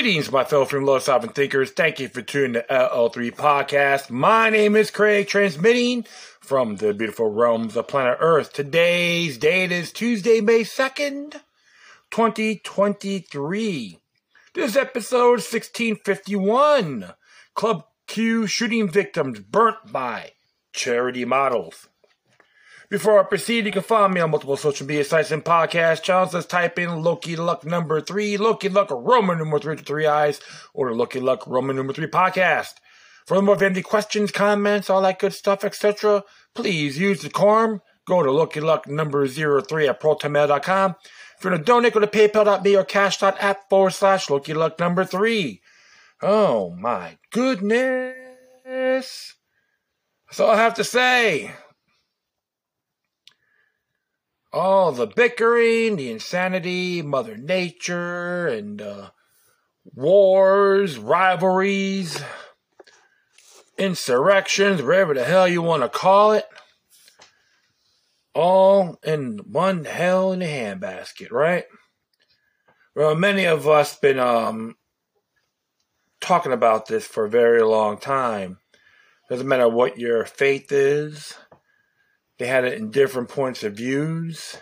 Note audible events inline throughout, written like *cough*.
Greetings, my fellow freedom love sovereign thinkers. Thank you for tuning to LL3 Podcast. My name is Craig, transmitting from the beautiful realms of planet Earth. Today's date is Tuesday, May 2nd, 2023. This is episode 1651. Club Q shooting victims burnt by charity models. Before I proceed, you can find me on multiple social media sites and podcast channels. Let's type in Loki Luck number three, Loki Luck Roman number three to three eyes, or Loki Luck Roman number three podcast. For more of any questions, comments, all that good stuff, etc., please use the form. Go to Loki Luck number zero three at protonmail.com. If you want to donate, go to paypal.me or cash.app forward slash Loki Luck number three. Oh my goodness. That's all I have to say all the bickering, the insanity, Mother Nature, and uh, wars, rivalries, insurrections, whatever the hell you want to call it, all in one hell in a handbasket, right? Well, many of us been um, talking about this for a very long time. Doesn't matter what your faith is they had it in different points of views.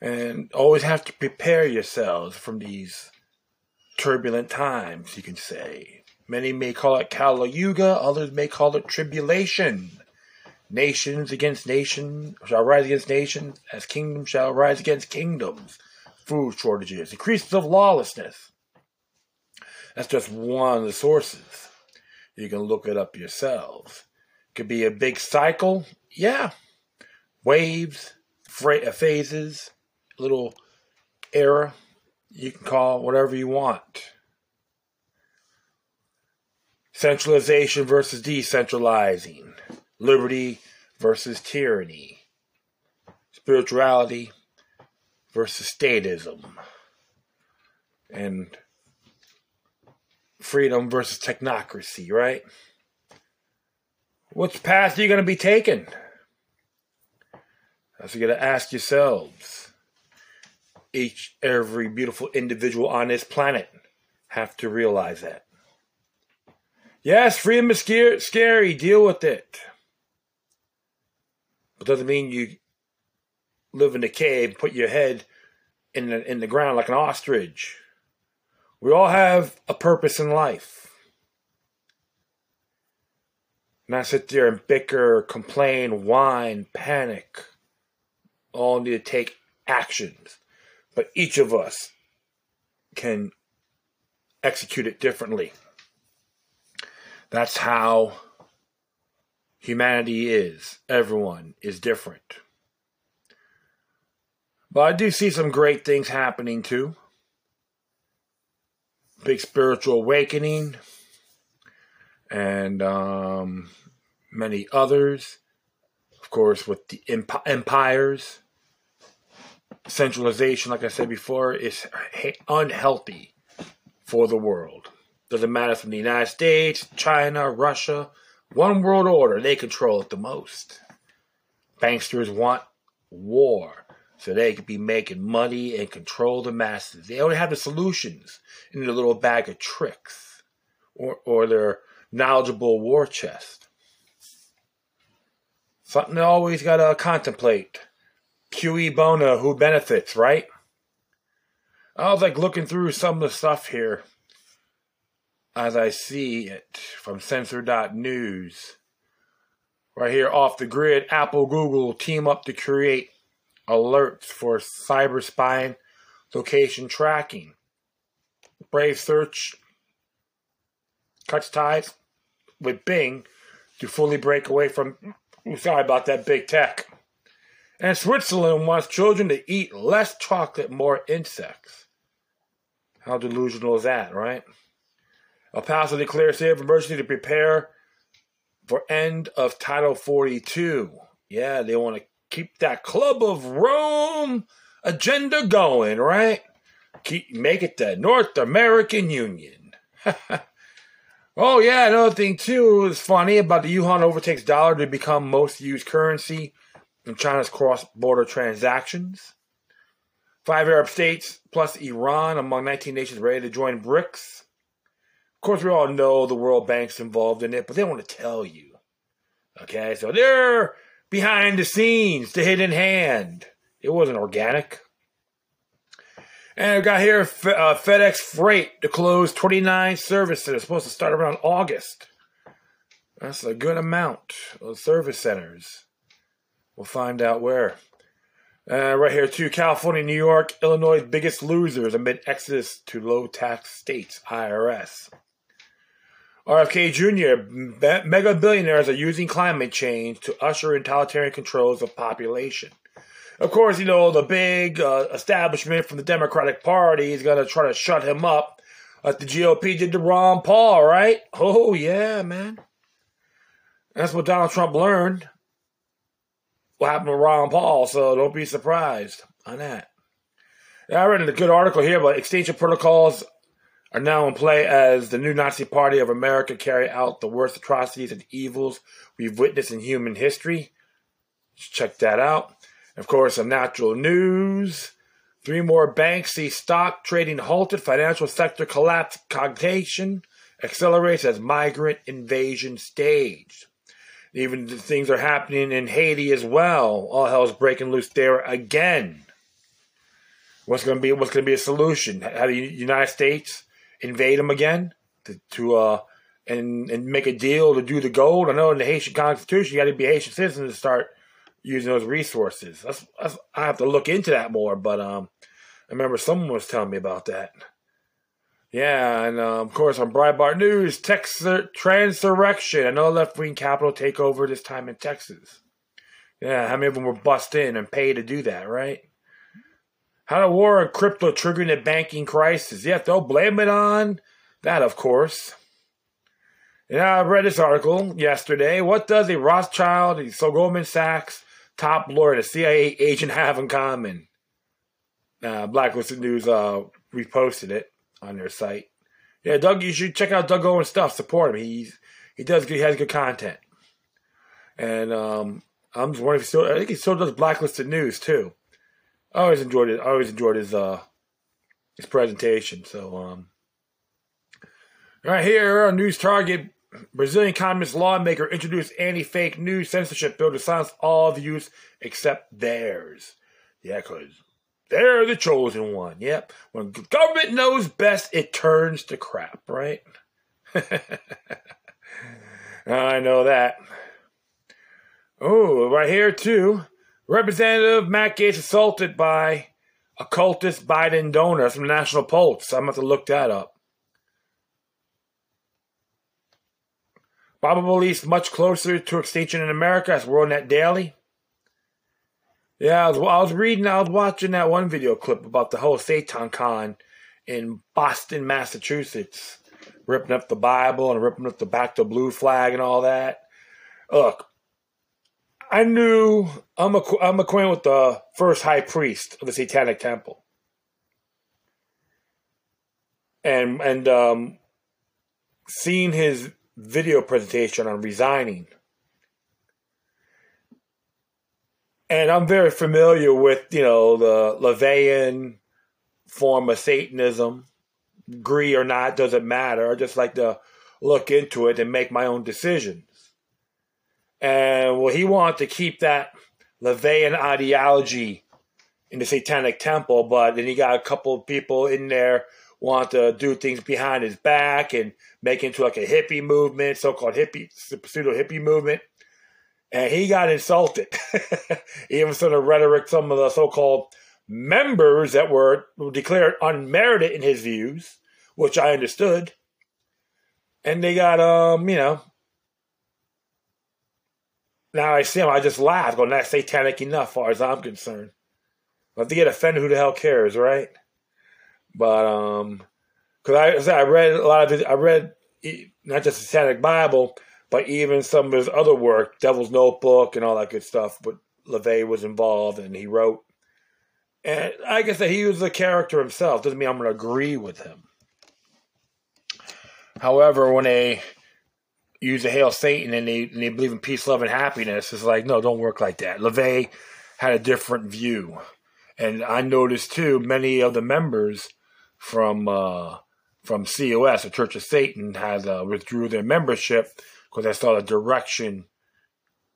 And always have to prepare yourselves from these turbulent times, you can say. Many may call it Kali Yuga, others may call it tribulation. Nations against nations shall rise against nations, as kingdoms shall rise against kingdoms. Food shortages, increases of lawlessness. That's just one of the sources. You can look it up yourselves. Could be a big cycle, yeah, waves, uh, phases, little era. You can call whatever you want. Centralization versus decentralizing, liberty versus tyranny, spirituality versus statism, and freedom versus technocracy, right? Which path are you going to be taking? So you got to ask yourselves. Each, every beautiful individual on this planet have to realize that. Yes, freedom is scary, scary. Deal with it. But doesn't mean you live in a cave, put your head in the, in the ground like an ostrich. We all have a purpose in life. Not sit there and bicker, complain, whine, panic all need to take actions, but each of us can execute it differently. That's how humanity is. Everyone is different. But I do see some great things happening too. Big spiritual awakening, and um, many others. Of course, with the emp- empires centralization, like I said before, is unhealthy for the world. Doesn't matter from the United States, China, Russia, one world order, they control it the most. Banksters want war so they could be making money and control the masses. They only have the solutions in their little bag of tricks or, or their knowledgeable war chest. Something they always got to contemplate Cui Bono, who benefits, right? I was like looking through some of the stuff here as I see it from Censor.news. Right here off the grid, Apple, Google team up to create alerts for cyber spying location tracking. Brave Search cuts ties with Bing to fully break away from. Sorry about that big tech. And Switzerland wants children to eat less chocolate, more insects. How delusional is that, right? El Paso declares state of emergency to prepare for end of Title 42. Yeah, they want to keep that Club of Rome agenda going, right? Keep make it the North American Union. *laughs* oh yeah, another thing too is funny about the yuan overtakes dollar to become most used currency in China's cross border transactions. Five Arab states plus Iran among 19 nations ready to join BRICS. Of course, we all know the World Bank's involved in it, but they don't want to tell you. Okay, so they're behind the scenes, the hidden hand. It wasn't organic. And we got here uh, FedEx Freight to close 29 services. It's supposed to start around August. That's a good amount of service centers. We'll find out where. Uh, right here, too. California, New York, Illinois' biggest losers amid exodus to low tax states, IRS. RFK Jr., mega billionaires are using climate change to usher in totalitarian controls of population. Of course, you know, the big uh, establishment from the Democratic Party is going to try to shut him up like the GOP did to Ron Paul, right? Oh, yeah, man. That's what Donald Trump learned. What happened to Ron Paul, so don't be surprised on that. I read a good article here about extinction protocols are now in play as the new Nazi Party of America carry out the worst atrocities and evils we've witnessed in human history. Check that out. Of course, some natural news. Three more banks see stock trading halted. Financial sector collapse. Cognition accelerates as migrant invasion staged. Even things are happening in Haiti as well. All hell's breaking loose there again. What's going to be? What's going to be a solution? Have the United States invade them again to, to uh and and make a deal to do the gold? I know in the Haitian Constitution you got to be Haitian citizen to start using those resources. That's, that's, I have to look into that more. But um, I remember someone was telling me about that. Yeah, and uh, of course on Breitbart News, Texas transurrection. Another left wing capital takeover this time in Texas. Yeah, how many of them were bust in and paid to do that, right? How the war on crypto triggering the banking crisis. Yeah, they'll blame it on that, of course. Yeah, I read this article yesterday. What does a Rothschild, so Goldman Sachs top lawyer, a CIA agent have in common? Uh, Blacklisted News uh, reposted it on their site. Yeah, Doug, you should check out Doug Owen's stuff. Support him. He's he does he has good content. And um, I'm just wondering if he still. I think he still does blacklisted news too. I always enjoyed it. I always enjoyed his uh his presentation. So um, right here on News Target, Brazilian communist lawmaker introduced anti-fake news censorship bill to silence all views except theirs. Yeah, because they're the chosen one. Yep. When government knows best, it turns to crap, right? *laughs* I know that. Oh, right here too. Representative Matt Gaetz assaulted by occultist Biden donor from the National Post. I'm going to have to look that up. Bible beliefs much closer to extinction in America as WorldNet Daily. Yeah, I was, I was reading, I was watching that one video clip about the whole Satan Con in Boston, Massachusetts, ripping up the Bible and ripping up the back to blue flag and all that. Look, I knew I'm, a, I'm acquainted with the first high priest of the Satanic Temple, and and um, seeing his video presentation on resigning and I'm very familiar with you know the LaVeyan form of Satanism. Agree or not doesn't matter. I just like to look into it and make my own decisions. And well, he wanted to keep that LaVeyan ideology in the Satanic Temple, but then he got a couple of people in there want to do things behind his back and make into like a hippie movement, so-called hippie pseudo hippie movement and he got insulted. *laughs* Even some of the rhetoric, some of the so-called members that were declared unmerited in his views, which I understood, and they got um, you know. Now I see him, I just laugh, going, "That's satanic enough, far as I'm concerned." If they get offended, who the hell cares, right? But um, because I, I read a lot of it, I read not just the Satanic Bible, but even some of his other work, Devil's Notebook and all that good stuff, but LaVey was involved and he wrote. And I said, he was a character himself. Doesn't mean I'm going to agree with him. However, when they use the Hail Satan and they, and they believe in peace, love, and happiness, it's like, no, don't work like that. LaVey had a different view. And I noticed too, many of the members from uh, from COS, the Church of Satan, has uh, withdrew their membership because I saw the direction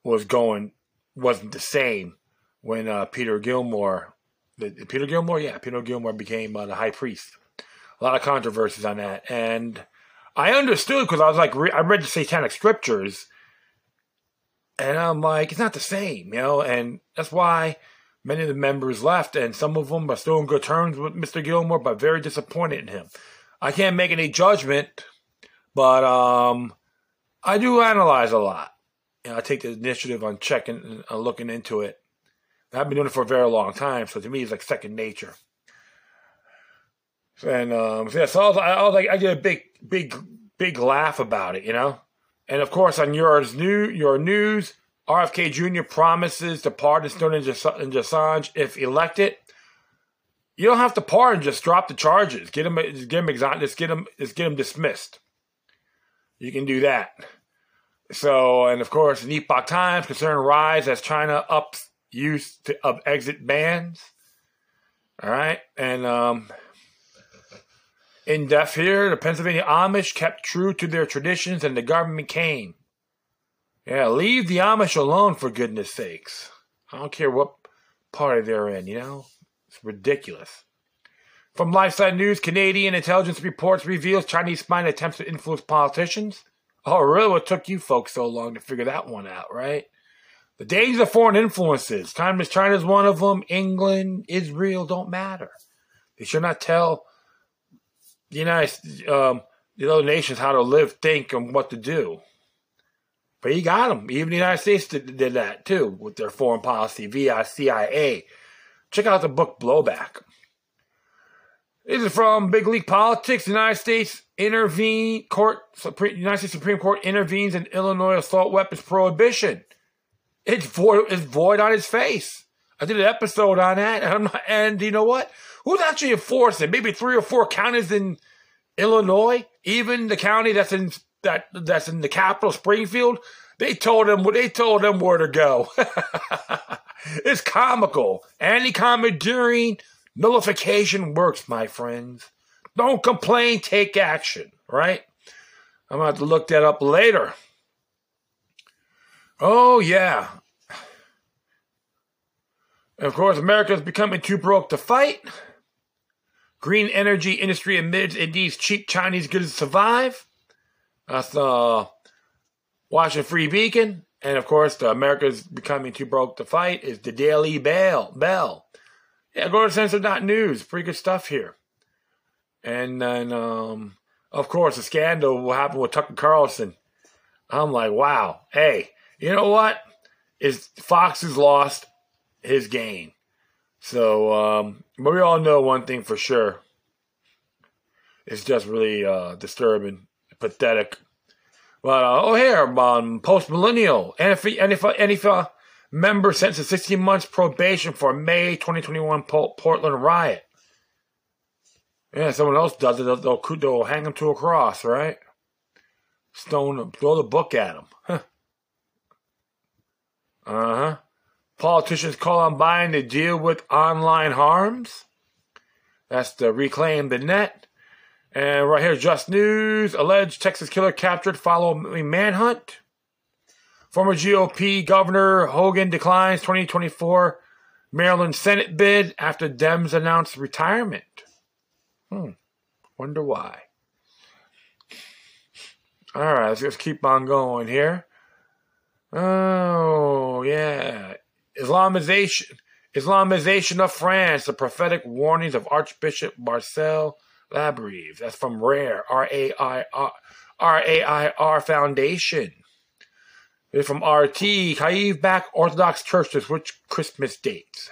was going wasn't the same when uh, Peter Gilmore, the, Peter Gilmore, yeah, Peter Gilmore became uh, the high priest. A lot of controversies on that, and I understood because I was like, re- I read the Satanic scriptures, and I'm like, it's not the same, you know, and that's why many of the members left, and some of them are still in good terms with Mr. Gilmore, but very disappointed in him. I can't make any judgment, but um, I do analyze a lot. Know, I take the initiative on checking, uh, looking into it. I've been doing it for a very long time, so to me, it's like second nature. And um, so yeah, so I was, I was like, I a big, big, big laugh about it, you know. And of course, on yours new your news, RFK Jr. promises to pardon Snowden and Assange if elected. You don't have to pardon; just drop the charges. Get him, just get him exonerated. Just get him, just get him dismissed. You can do that. So, and of course, in Epoch Times, concern rise as China ups use to, of exit bans. All right, and um, in depth here, the Pennsylvania Amish kept true to their traditions, and the government came. Yeah, leave the Amish alone for goodness sakes. I don't care what party they're in, you know? It's ridiculous. From LifeSite News, Canadian intelligence reports reveals Chinese spying attempts to influence politicians. Oh, really? What took you folks so long to figure that one out, right? The dangers of foreign influences. China's China's one of them. England, Israel don't matter. They should not tell the United, um, the other nations how to live, think, and what to do. But he got them. Even the United States did, did that too with their foreign policy via CIA. Check out the book Blowback. This is from Big League Politics. United States intervene court Supreme, United States Supreme Court intervenes in Illinois assault weapons prohibition. It's void. It's void on its face. I did an episode on that, and, not, and you know what? Who's actually enforcing? Maybe three or four counties in Illinois, even the county that's in that that's in the capital, Springfield. They told them they told them where to go. *laughs* it's comical. Anti-commandeering nullification works, my friends. Don't complain, take action. Right? I'm gonna have to look that up later. Oh yeah. of course, America is becoming too broke to fight. Green energy industry admits it needs cheap Chinese goods to survive. That's uh, Washington Free Beacon. And of course, the America's becoming too broke to fight is the Daily Bell. Bell. Yeah, go to Censor.news. Pretty good stuff here. And then, um, of course, the scandal will happen with Tucker Carlson. I'm like, wow. Hey, you know what? Is Fox has lost his game. So, um, but we all know one thing for sure. It's just really uh, disturbing, pathetic. But uh, oh, here, um, post millennial NFL, NFL, NFL member sentenced to 16 months probation for May 2021 Portland riot. Yeah, someone else does it, they'll, they'll, they'll hang him to a cross, right? Stone throw the book at him. *laughs* uh huh. Politicians call on Biden to deal with online harms. That's to reclaim the net. And right here, just news. Alleged Texas killer captured following manhunt. Former GOP Governor Hogan declines 2024 Maryland Senate bid after Dems announced retirement. Hmm. Wonder why. All right, let's just keep on going here. Oh, yeah. Islamization, Islamization of France, the prophetic warnings of Archbishop Marcel Lefebvre. That's from Rare, R A I R R A I R Foundation. It's from RT, Kyiv back Orthodox Church to switch Christmas dates.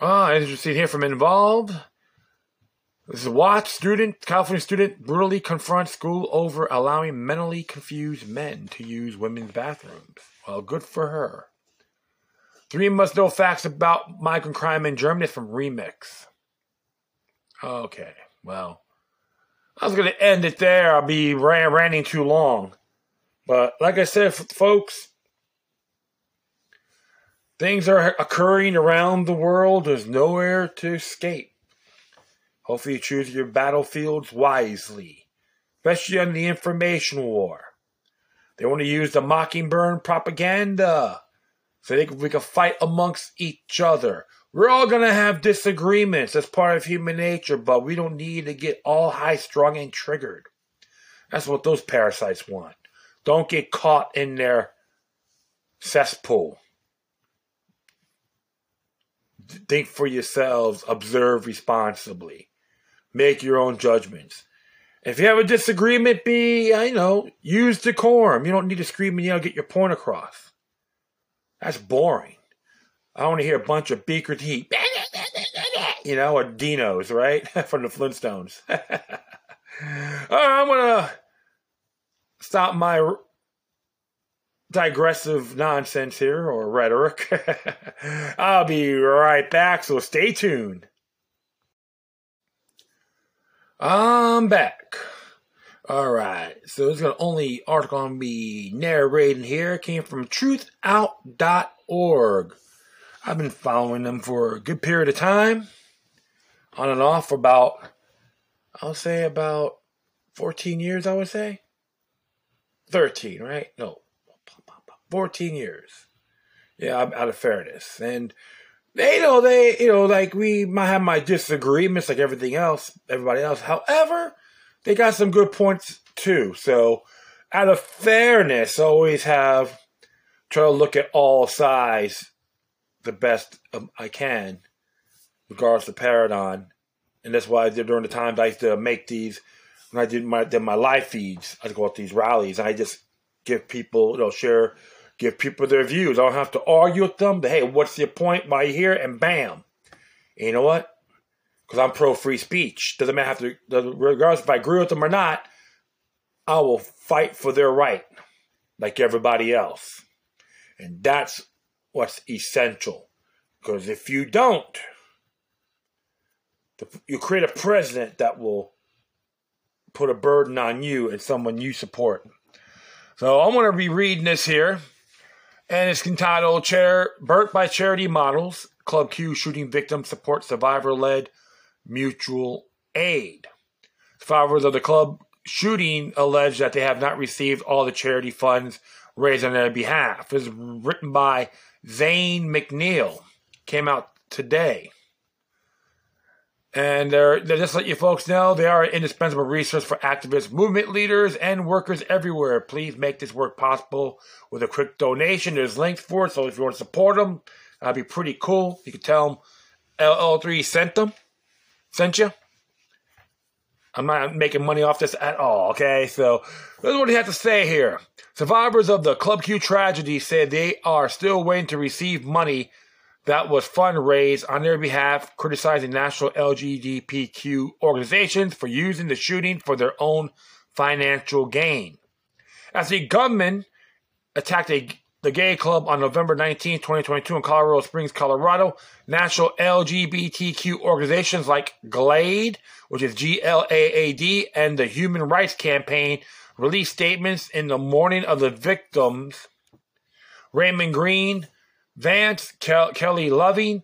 Ah, interesting here from Involved. This is Watts student, California student, brutally confronts school over allowing mentally confused men to use women's bathrooms. Well, good for her. Three must know facts about migrant crime in Germany from Remix. Okay, well, I was going to end it there. I'll be ranting too long. But like I said, folks, Things are occurring around the world. There's nowhere to escape. Hopefully, you choose your battlefields wisely, especially on the information war. They want to use the Mockingbird propaganda so they can, we can fight amongst each other. We're all going to have disagreements. That's part of human nature, but we don't need to get all high strung and triggered. That's what those parasites want. Don't get caught in their cesspool. Think for yourselves, observe responsibly, make your own judgments. If you have a disagreement, be, I know, use decorum. You don't need to scream and yell, get your point across. That's boring. I want to hear a bunch of beaker heat, *laughs* you know, or dinos, right? *laughs* From the Flintstones. *laughs* All right, I'm going to stop my digressive nonsense here or rhetoric. I'll be right back, so stay tuned. I'm back. All right, so this is the only article I'm be narrating here came from truthout.org. I've been following them for a good period of time, on and off for about, I'll say about 14 years, I would say. 13, right? No, 14 years. Yeah, out of fairness. And they you know they you know like we might have my disagreements like everything else, everybody else. However, they got some good points too. So out of fairness, always have try to look at all sides the best um, I can, regardless of paradigm. And that's why I during the times I used to make these when I did my did my live feeds. I'd go at these rallies. I just give people, you know, share give people their views. I don't have to argue with them. But hey, what's your point? You here? And bam. And you know what? Because I'm pro free speech. Doesn't matter have to, regardless if I agree with them or not, I will fight for their right, like everybody else. And that's what's essential. Because if you don't, you create a president that will put a burden on you and someone you support. So I'm going to be reading this here and it's entitled Chair Burnt by Charity Models Club Q Shooting Victim Support Survivor Led Mutual Aid. Survivors of the club shooting allege that they have not received all the charity funds raised on their behalf. It is written by Zane McNeill. Came out today. And they're, they're just let you folks know they are an indispensable resource for activists, movement leaders, and workers everywhere. Please make this work possible with a quick donation. There's links for it, so if you want to support them, that'd be pretty cool. You can tell them LL3 sent them, sent you. I'm not making money off this at all, okay? So, this is what he had to say here. Survivors of the Club Q tragedy said they are still waiting to receive money that was fundraised on their behalf, criticizing national LGBTQ organizations for using the shooting for their own financial gain. As the gunman attacked a, the gay club on November 19, 2022 in Colorado Springs, Colorado, national LGBTQ organizations like GLAAD, which is G-L-A-A-D, and the Human Rights Campaign released statements in the mourning of the victims. Raymond Green, Vance, Kel- Kelly Loving,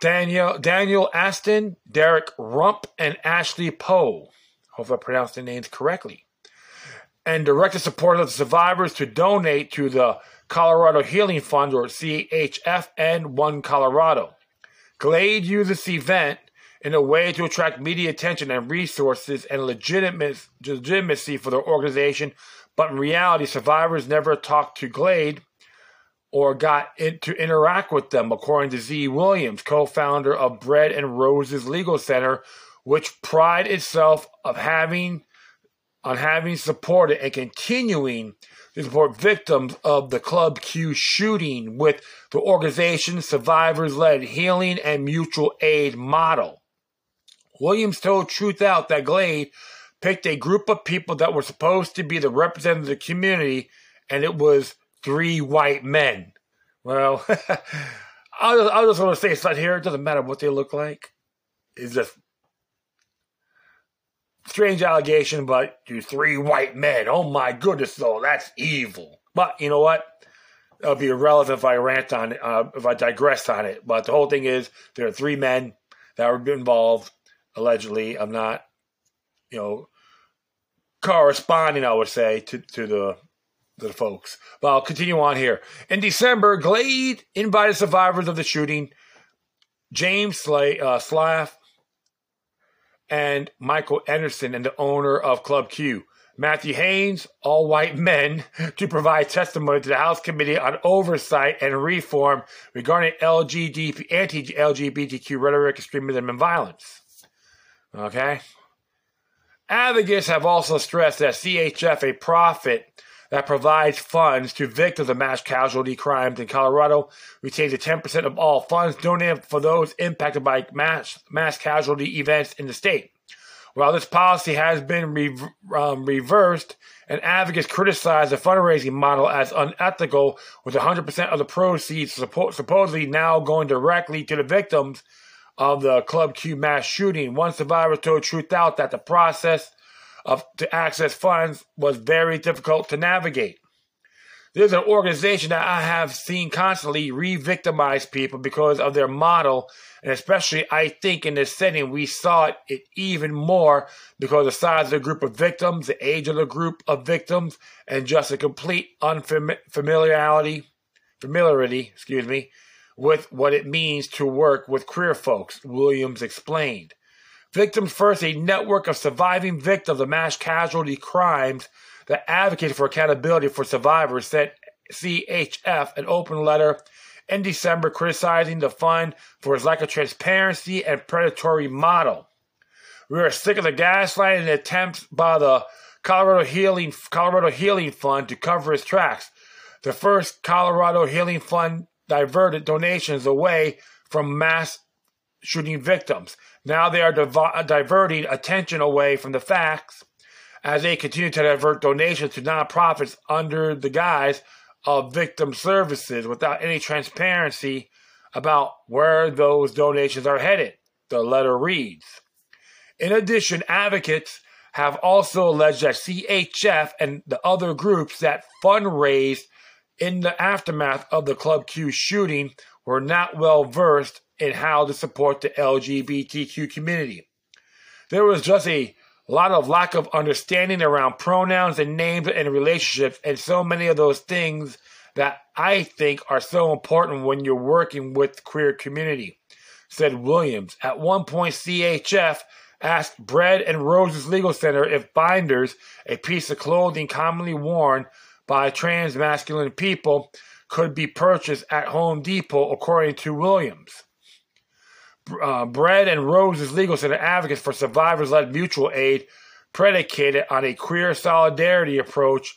Daniel Daniel Aston, Derrick Rump, and Ashley Poe. Hope I pronounced the names correctly. And directed support of the survivors to donate to the Colorado Healing Fund, or CHF, and One Colorado. Glade used this event in a way to attract media attention and resources and legitimacy for their organization, but in reality, survivors never talked to Glade or got in, to interact with them, according to Z. Williams, co-founder of Bread and Roses Legal Center, which pride itself of having on having supported and continuing to support victims of the Club Q shooting with the organization Survivors Led Healing and Mutual Aid model. Williams told Truth Out that Glade picked a group of people that were supposed to be the representatives of the community, and it was three white men. Well, *laughs* I just, just want to say something here. It doesn't matter what they look like. It's just strange allegation, but you three white men. Oh my goodness, though, that's evil. But you know what? it'll be irrelevant if I rant on it, uh, if I digress on it. But the whole thing is there are three men that were involved, allegedly. I'm not, you know, corresponding, I would say, to, to the the folks. But I'll continue on here. In December, Glade invited survivors of the shooting, James Slay, uh, Slav, and Michael Anderson, and the owner of Club Q, Matthew Haynes, all white men, to provide testimony to the House Committee on Oversight and Reform regarding LGBT, anti-LGBTQ rhetoric, extremism, and violence. Okay? Advocates have also stressed that CHF, a profit that provides funds to victims of mass casualty crimes in Colorado, retains a 10% of all funds donated for those impacted by mass, mass casualty events in the state. While this policy has been re- um, reversed, and advocates criticize the fundraising model as unethical, with 100% of the proceeds suppo- supposedly now going directly to the victims of the Club Q mass shooting. One survivor told Truth Out that the process of to access funds was very difficult to navigate. There's an organization that I have seen constantly re-victimize people because of their model, and especially I think in this setting we saw it even more because the size of the group of victims, the age of the group of victims, and just a complete unfamiliarity, familiarity, excuse me, with what it means to work with queer folks. Williams explained. Victims First, a network of surviving victims of mass casualty crimes that advocate for accountability for survivors, sent CHF an open letter in December criticizing the fund for its lack of transparency and predatory model. We are sick of the gaslighting and attempts by the Colorado Healing Colorado Healing Fund to cover its tracks. The first Colorado Healing Fund diverted donations away from mass shooting victims. Now they are div- uh, diverting attention away from the facts as they continue to divert donations to nonprofits under the guise of victim services without any transparency about where those donations are headed. The letter reads. In addition, advocates have also alleged that CHF and the other groups that fundraised in the aftermath of the Club Q shooting were not well versed in how to support the LGBTQ community. There was just a lot of lack of understanding around pronouns and names and relationships, and so many of those things that I think are so important when you're working with queer community, said Williams. At one point, CHF asked Bread and Roses Legal Center if binders, a piece of clothing commonly worn by trans masculine people could be purchased at Home Depot, according to Williams. Uh, Bread and Roses Legal Center advocates for survivors led mutual aid predicated on a queer solidarity approach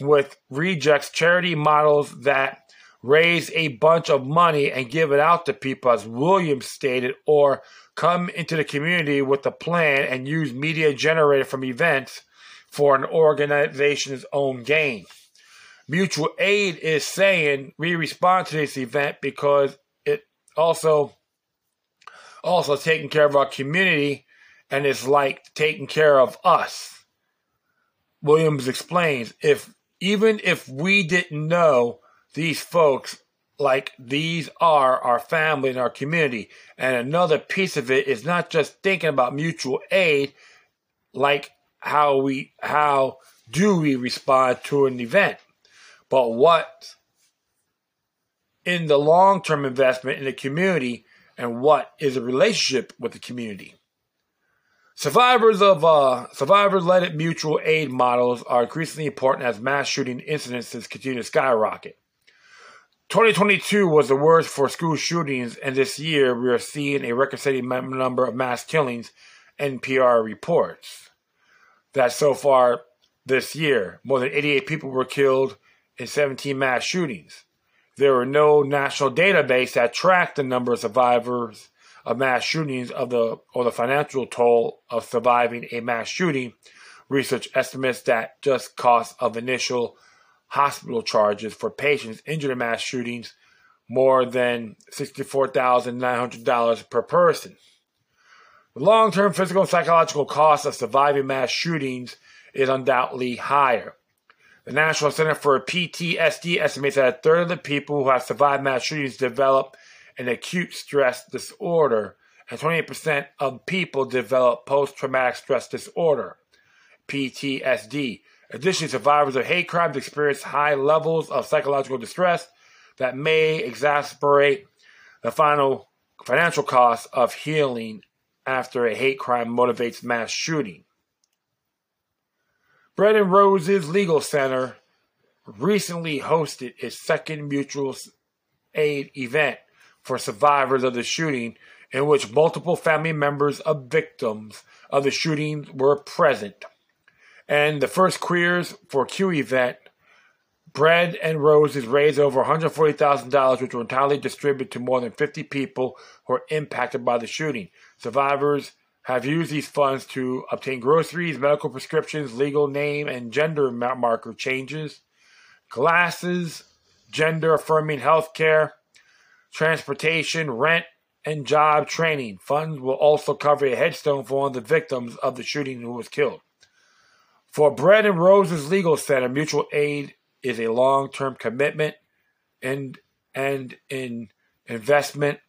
with rejects charity models that raise a bunch of money and give it out to people, as Williams stated, or come into the community with a plan and use media generated from events for an organization's own gain. Mutual Aid is saying we respond to this event because it also also taking care of our community and it's like taking care of us. Williams explains if even if we didn't know these folks like these are our family and our community and another piece of it is not just thinking about mutual aid like how we how do we respond to an event but what in the long term investment in the community and what is a relationship with the community. Survivors of uh, survivor-led mutual aid models are increasingly important as mass shooting incidences continue to skyrocket. 2022 was the worst for school shootings, and this year we are seeing a record-setting number of mass killings. NPR reports that so far this year, more than 88 people were killed in 17 mass shootings. There were no national database that tracked the number of survivors of mass shootings of the or the financial toll of surviving a mass shooting. Research estimates that just cost of initial hospital charges for patients injured in mass shootings more than $64,900 per person. The long term physical and psychological cost of surviving mass shootings is undoubtedly higher. The National Center for PTSD estimates that a third of the people who have survived mass shootings develop an acute stress disorder, and 28% of people develop post traumatic stress disorder, PTSD. Additionally, survivors of hate crimes experience high levels of psychological distress that may exacerbate the final financial cost of healing after a hate crime motivates mass shooting. Bread and Roses Legal Center recently hosted its second mutual aid event for survivors of the shooting, in which multiple family members of victims of the shooting were present. And the first Queers for Q event, Bread and Roses raised over $140,000, which were entirely distributed to more than 50 people who were impacted by the shooting. Survivors have used these funds to obtain groceries, medical prescriptions, legal name and gender marker changes, glasses, gender affirming health care, transportation, rent, and job training. Funds will also cover a headstone for one of the victims of the shooting who was killed. For Bread and Roses Legal Center, mutual aid is a long term commitment and and in investment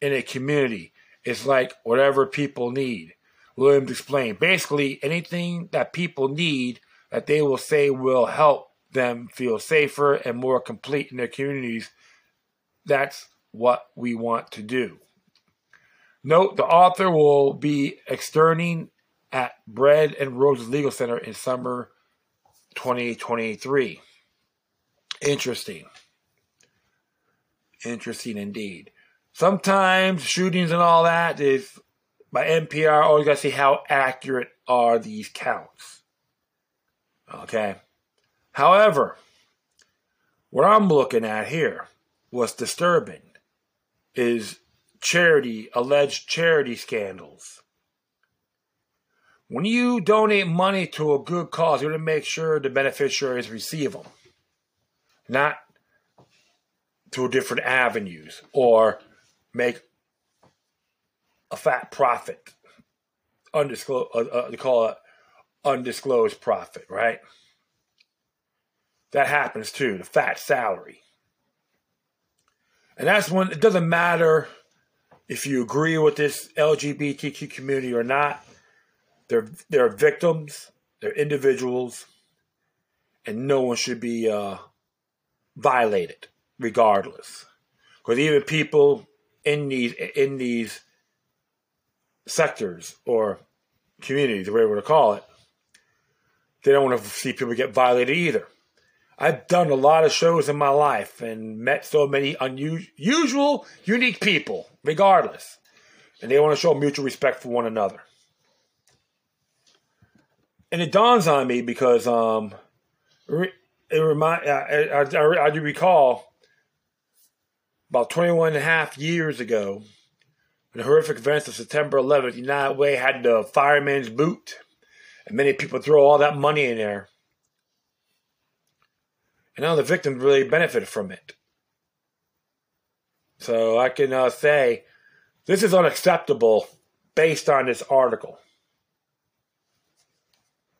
in a community. It's like whatever people need. Williams explained. Basically, anything that people need that they will say will help them feel safer and more complete in their communities. That's what we want to do. Note the author will be externing at Bread and Roses Legal Center in summer 2023. Interesting. Interesting indeed. Sometimes shootings and all that is by NPR. Always gotta see how accurate are these counts. Okay. However, what I'm looking at here, what's disturbing, is charity, alleged charity scandals. When you donate money to a good cause, you want to make sure the beneficiaries receive them, not through different avenues or make a fat profit. Undisclosed, uh, uh, they call it undisclosed profit, right? That happens too, the fat salary. And that's when it doesn't matter if you agree with this LGBTQ community or not. They're they're victims, they're individuals, and no one should be uh, violated, regardless. Because even people in these in these sectors or communities, whatever you want to call it, they don't want to see people get violated either. I've done a lot of shows in my life and met so many unusual, unique people, regardless. And they want to show mutual respect for one another. And it dawns on me because um, it remind I, I, I, I do recall about 21 and a half years ago, the horrific events of September 11th, United Way had the fireman's boot, and many people throw all that money in there. And now the victims really benefited from it. So I can uh, say this is unacceptable based on this article.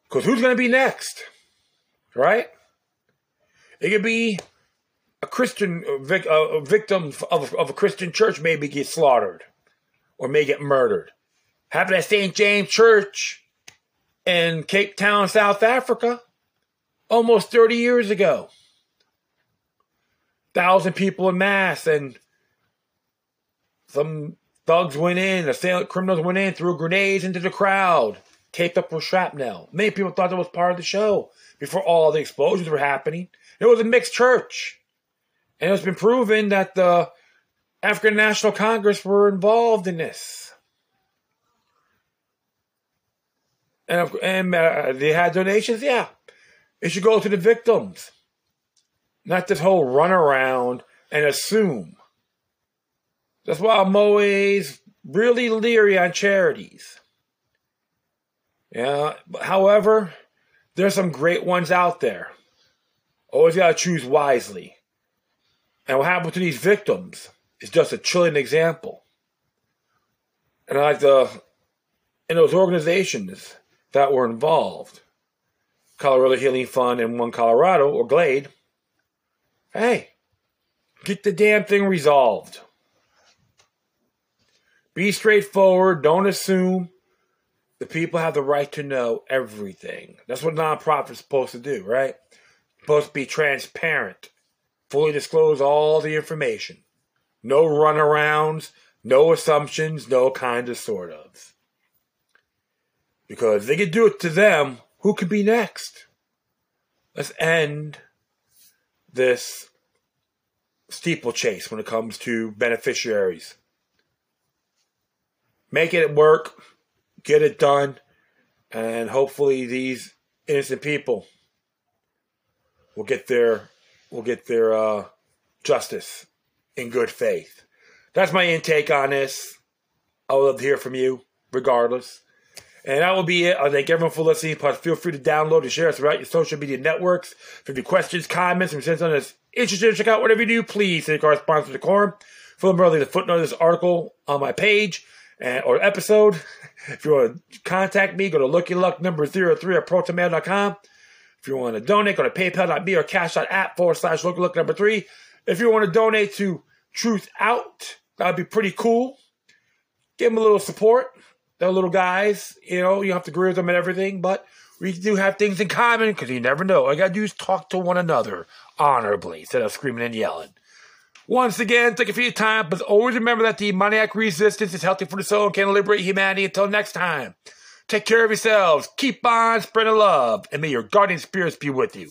Because who's going to be next? Right? It could be a Christian vic, a victim of, of a Christian church maybe get slaughtered or may get murdered. Happened at St. James Church in Cape Town, South Africa, almost 30 years ago. Thousand people in mass, and some thugs went in, assailant criminals went in, threw grenades into the crowd, taped up with shrapnel. Many people thought that was part of the show before all the explosions were happening. It was a mixed church. And it's been proven that the African National Congress were involved in this. And, and uh, they had donations, yeah. It should go to the victims. Not this whole run around and assume. That's why I'm always really leery on charities. Yeah, however, there's some great ones out there. Always gotta choose wisely. And what happened to these victims is just a chilling example. And I like the in those organizations that were involved, Colorado Healing Fund and One Colorado or Glade, hey, get the damn thing resolved. Be straightforward. Don't assume. The people have the right to know everything. That's what nonprofits supposed to do, right? Supposed to be transparent, fully disclose all the information. No runarounds, no assumptions, no kind of sort of. Because they could do it to them, who could be next? Let's end this steeplechase when it comes to beneficiaries. Make it work, get it done, and hopefully these innocent people will get their will get their uh, justice in good faith. That's my intake on this. I would love to hear from you, regardless. And that will be it. I thank everyone for listening. Plus, feel free to download and share us throughout your social media networks. If you have questions, comments, or send something that's interested to check out whatever you do, please send correspondence to the. Fill in early the footnote of this article on my page and, or episode. *laughs* If you want to contact me, go to LokiLuck number 03 at protonmail.com. If you want to donate, go to paypal.me or cash.app forward slash look number 3. If you want to donate to Truth Out, that'd be pretty cool. Give them a little support. They're little guys, you know, you have to agree with them and everything, but we do have things in common because you never know. All you got to do is talk to one another honorably instead of screaming and yelling. Once again, thank you for your time, but always remember that the demoniac resistance is healthy for the soul and can liberate humanity. Until next time, take care of yourselves, keep on spreading love, and may your guardian spirits be with you.